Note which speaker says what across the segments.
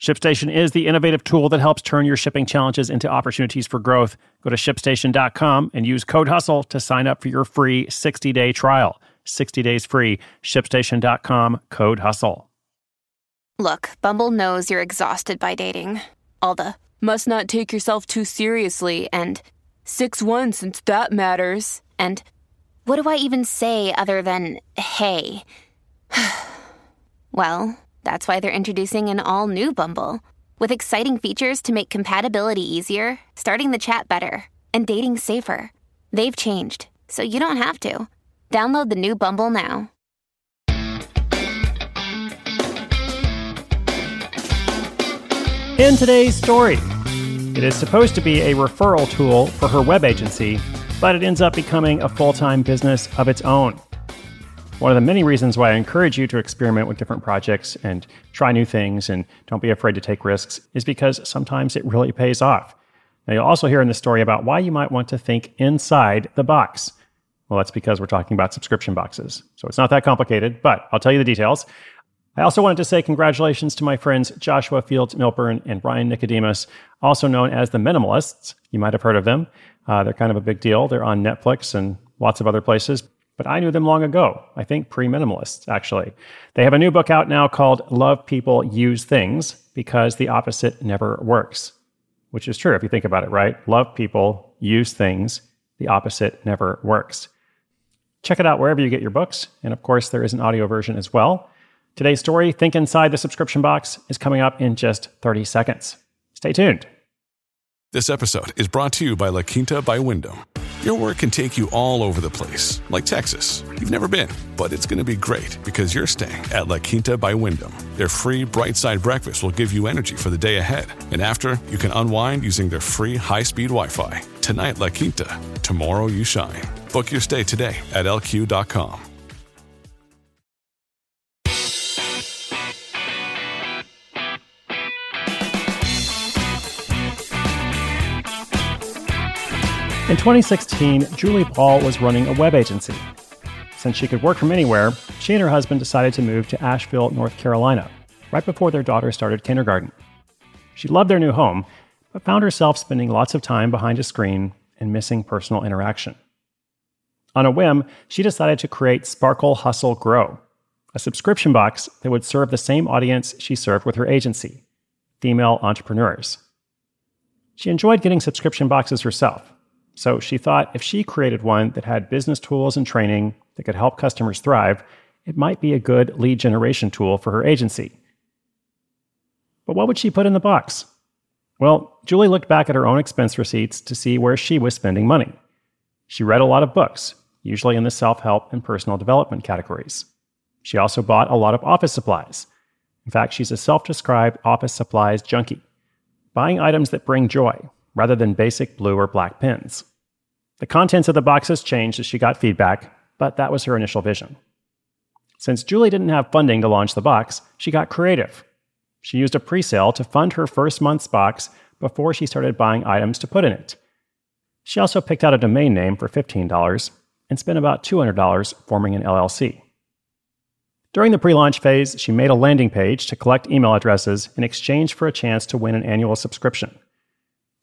Speaker 1: ShipStation is the innovative tool that helps turn your shipping challenges into opportunities for growth. Go to shipstation.com and use code HUSTLE to sign up for your free 60 day trial. 60 days free. ShipStation.com, code HUSTLE.
Speaker 2: Look, Bumble knows you're exhausted by dating. All the must not take yourself too seriously and 6 1 since that matters. And what do I even say other than hey? well, that's why they're introducing an all new Bumble with exciting features to make compatibility easier, starting the chat better, and dating safer. They've changed, so you don't have to. Download the new Bumble now.
Speaker 1: In today's story, it is supposed to be a referral tool for her web agency, but it ends up becoming a full time business of its own. One of the many reasons why I encourage you to experiment with different projects and try new things and don't be afraid to take risks is because sometimes it really pays off. Now, you'll also hear in the story about why you might want to think inside the box. Well, that's because we're talking about subscription boxes. So it's not that complicated, but I'll tell you the details. I also wanted to say congratulations to my friends Joshua Fields Millburn and Ryan Nicodemus, also known as the Minimalists. You might have heard of them. Uh, they're kind of a big deal. They're on Netflix and lots of other places. But I knew them long ago. I think pre minimalists, actually. They have a new book out now called Love People, Use Things because the opposite never works, which is true if you think about it, right? Love people, use things, the opposite never works. Check it out wherever you get your books. And of course, there is an audio version as well. Today's story, Think Inside the Subscription Box, is coming up in just 30 seconds. Stay tuned.
Speaker 3: This episode is brought to you by La Quinta by Wyndham. Your work can take you all over the place, like Texas. You've never been, but it's going to be great because you're staying at La Quinta by Wyndham. Their free bright side breakfast will give you energy for the day ahead. And after, you can unwind using their free high speed Wi Fi. Tonight, La Quinta. Tomorrow, you shine. Book your stay today at lq.com.
Speaker 1: In 2016, Julie Paul was running a web agency. Since she could work from anywhere, she and her husband decided to move to Asheville, North Carolina, right before their daughter started kindergarten. She loved their new home, but found herself spending lots of time behind a screen and missing personal interaction. On a whim, she decided to create Sparkle Hustle Grow, a subscription box that would serve the same audience she served with her agency female entrepreneurs. She enjoyed getting subscription boxes herself, so she thought if she created one that had business tools and training that could help customers thrive, it might be a good lead generation tool for her agency. But what would she put in the box? Well, Julie looked back at her own expense receipts to see where she was spending money. She read a lot of books, usually in the self help and personal development categories. She also bought a lot of office supplies. In fact, she's a self described office supplies junkie, buying items that bring joy rather than basic blue or black pens. The contents of the boxes changed as she got feedback, but that was her initial vision. Since Julie didn't have funding to launch the box, she got creative. She used a pre-sale to fund her first month's box before she started buying items to put in it. She also picked out a domain name for $15 and spent about $200 forming an LLC. During the pre launch phase, she made a landing page to collect email addresses in exchange for a chance to win an annual subscription.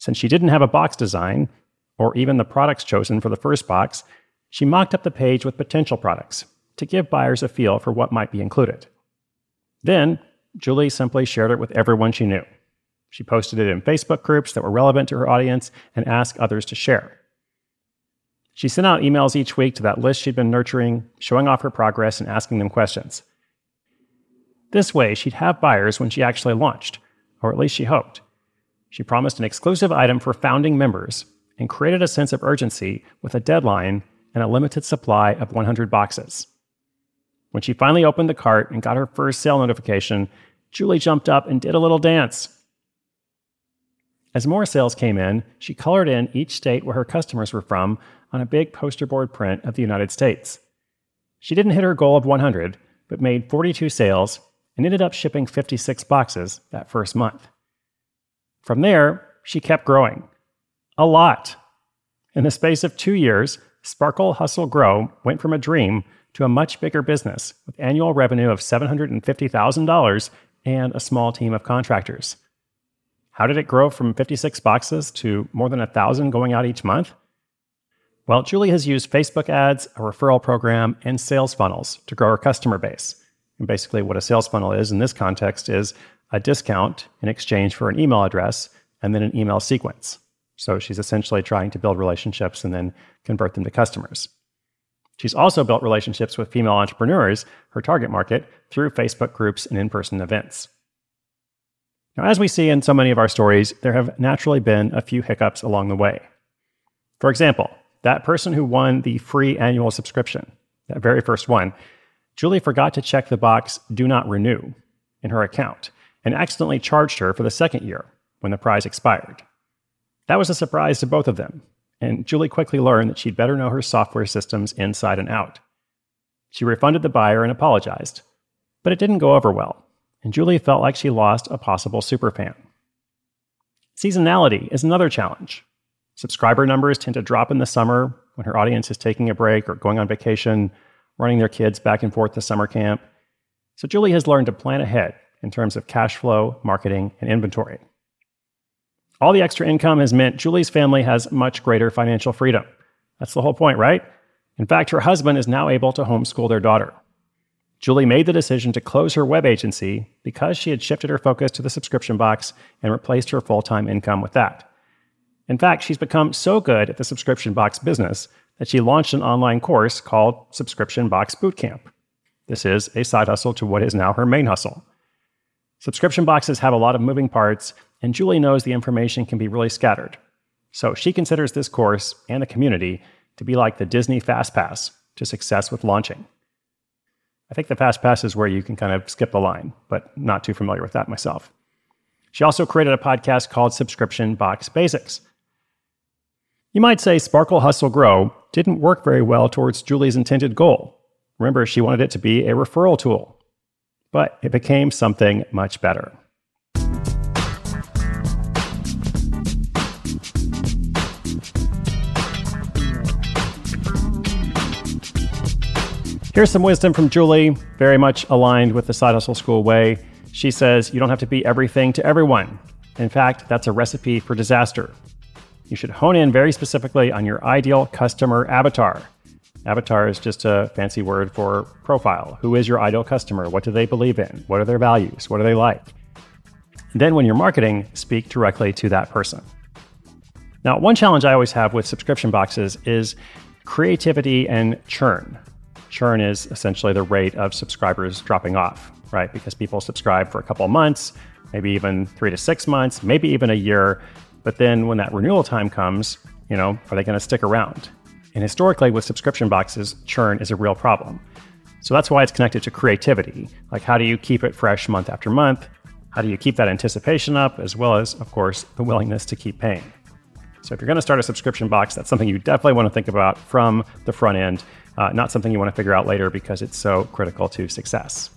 Speaker 1: Since she didn't have a box design, or even the products chosen for the first box, she mocked up the page with potential products to give buyers a feel for what might be included. Then, Julie simply shared it with everyone she knew. She posted it in Facebook groups that were relevant to her audience and asked others to share. She sent out emails each week to that list she'd been nurturing, showing off her progress and asking them questions. This way, she'd have buyers when she actually launched, or at least she hoped. She promised an exclusive item for founding members and created a sense of urgency with a deadline and a limited supply of 100 boxes. When she finally opened the cart and got her first sale notification, Julie jumped up and did a little dance. As more sales came in, she colored in each state where her customers were from on a big poster board print of the United States. She didn't hit her goal of 100, but made 42 sales and ended up shipping 56 boxes that first month. From there, she kept growing. A lot. In the space of two years, Sparkle Hustle Grow went from a dream to a much bigger business with annual revenue of $750,000 and a small team of contractors. How did it grow from 56 boxes to more than 1,000 going out each month? Well, Julie has used Facebook ads, a referral program, and sales funnels to grow her customer base. And basically, what a sales funnel is in this context is a discount in exchange for an email address and then an email sequence. So she's essentially trying to build relationships and then convert them to customers. She's also built relationships with female entrepreneurs, her target market, through Facebook groups and in person events. Now, as we see in so many of our stories, there have naturally been a few hiccups along the way. For example, that person who won the free annual subscription, that very first one, Julie forgot to check the box Do Not Renew in her account and accidentally charged her for the second year when the prize expired. That was a surprise to both of them, and Julie quickly learned that she'd better know her software systems inside and out. She refunded the buyer and apologized, but it didn't go over well, and Julie felt like she lost a possible superfan. Seasonality is another challenge. Subscriber numbers tend to drop in the summer when her audience is taking a break or going on vacation, running their kids back and forth to summer camp. So Julie has learned to plan ahead in terms of cash flow, marketing, and inventory. All the extra income has meant Julie's family has much greater financial freedom. That's the whole point, right? In fact, her husband is now able to homeschool their daughter. Julie made the decision to close her web agency because she had shifted her focus to the subscription box and replaced her full time income with that. In fact, she's become so good at the subscription box business that she launched an online course called Subscription Box Bootcamp. This is a side hustle to what is now her main hustle. Subscription boxes have a lot of moving parts, and Julie knows the information can be really scattered. So she considers this course and the community to be like the Disney Fast Pass to success with launching. I think the Fast Pass is where you can kind of skip the line, but not too familiar with that myself. She also created a podcast called Subscription Box Basics. You might say Sparkle Hustle Grow didn't work very well towards Julie's intended goal. Remember, she wanted it to be a referral tool, but it became something much better. Here's some wisdom from Julie, very much aligned with the Side Hustle School way. She says, You don't have to be everything to everyone. In fact, that's a recipe for disaster. You should hone in very specifically on your ideal customer avatar. Avatar is just a fancy word for profile. Who is your ideal customer? What do they believe in? What are their values? What do they like? Then, when you're marketing, speak directly to that person. Now, one challenge I always have with subscription boxes is creativity and churn churn is essentially the rate of subscribers dropping off, right? Because people subscribe for a couple months, maybe even three to six months, maybe even a year. But then when that renewal time comes, you know, are they going to stick around? And historically, with subscription boxes, churn is a real problem. So that's why it's connected to creativity. Like, how do you keep it fresh month after month? How do you keep that anticipation up, as well as, of course, the willingness to keep paying? So if you're going to start a subscription box, that's something you definitely want to think about from the front end, uh, not something you want to figure out later because it's so critical to success.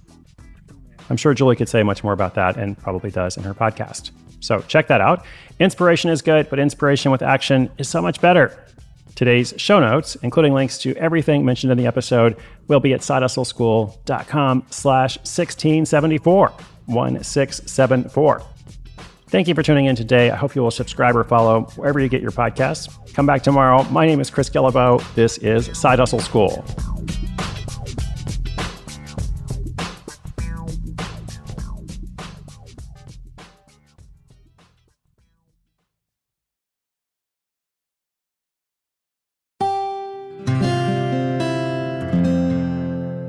Speaker 1: I'm sure Julie could say much more about that and probably does in her podcast. So check that out. Inspiration is good, but inspiration with action is so much better. Today's show notes, including links to everything mentioned in the episode, will be at sidehustleschool.com slash 1674, 1674. Thank you for tuning in today. I hope you will subscribe or follow wherever you get your podcasts. Come back tomorrow. My name is Chris Guillebeau. This is Side Hustle School.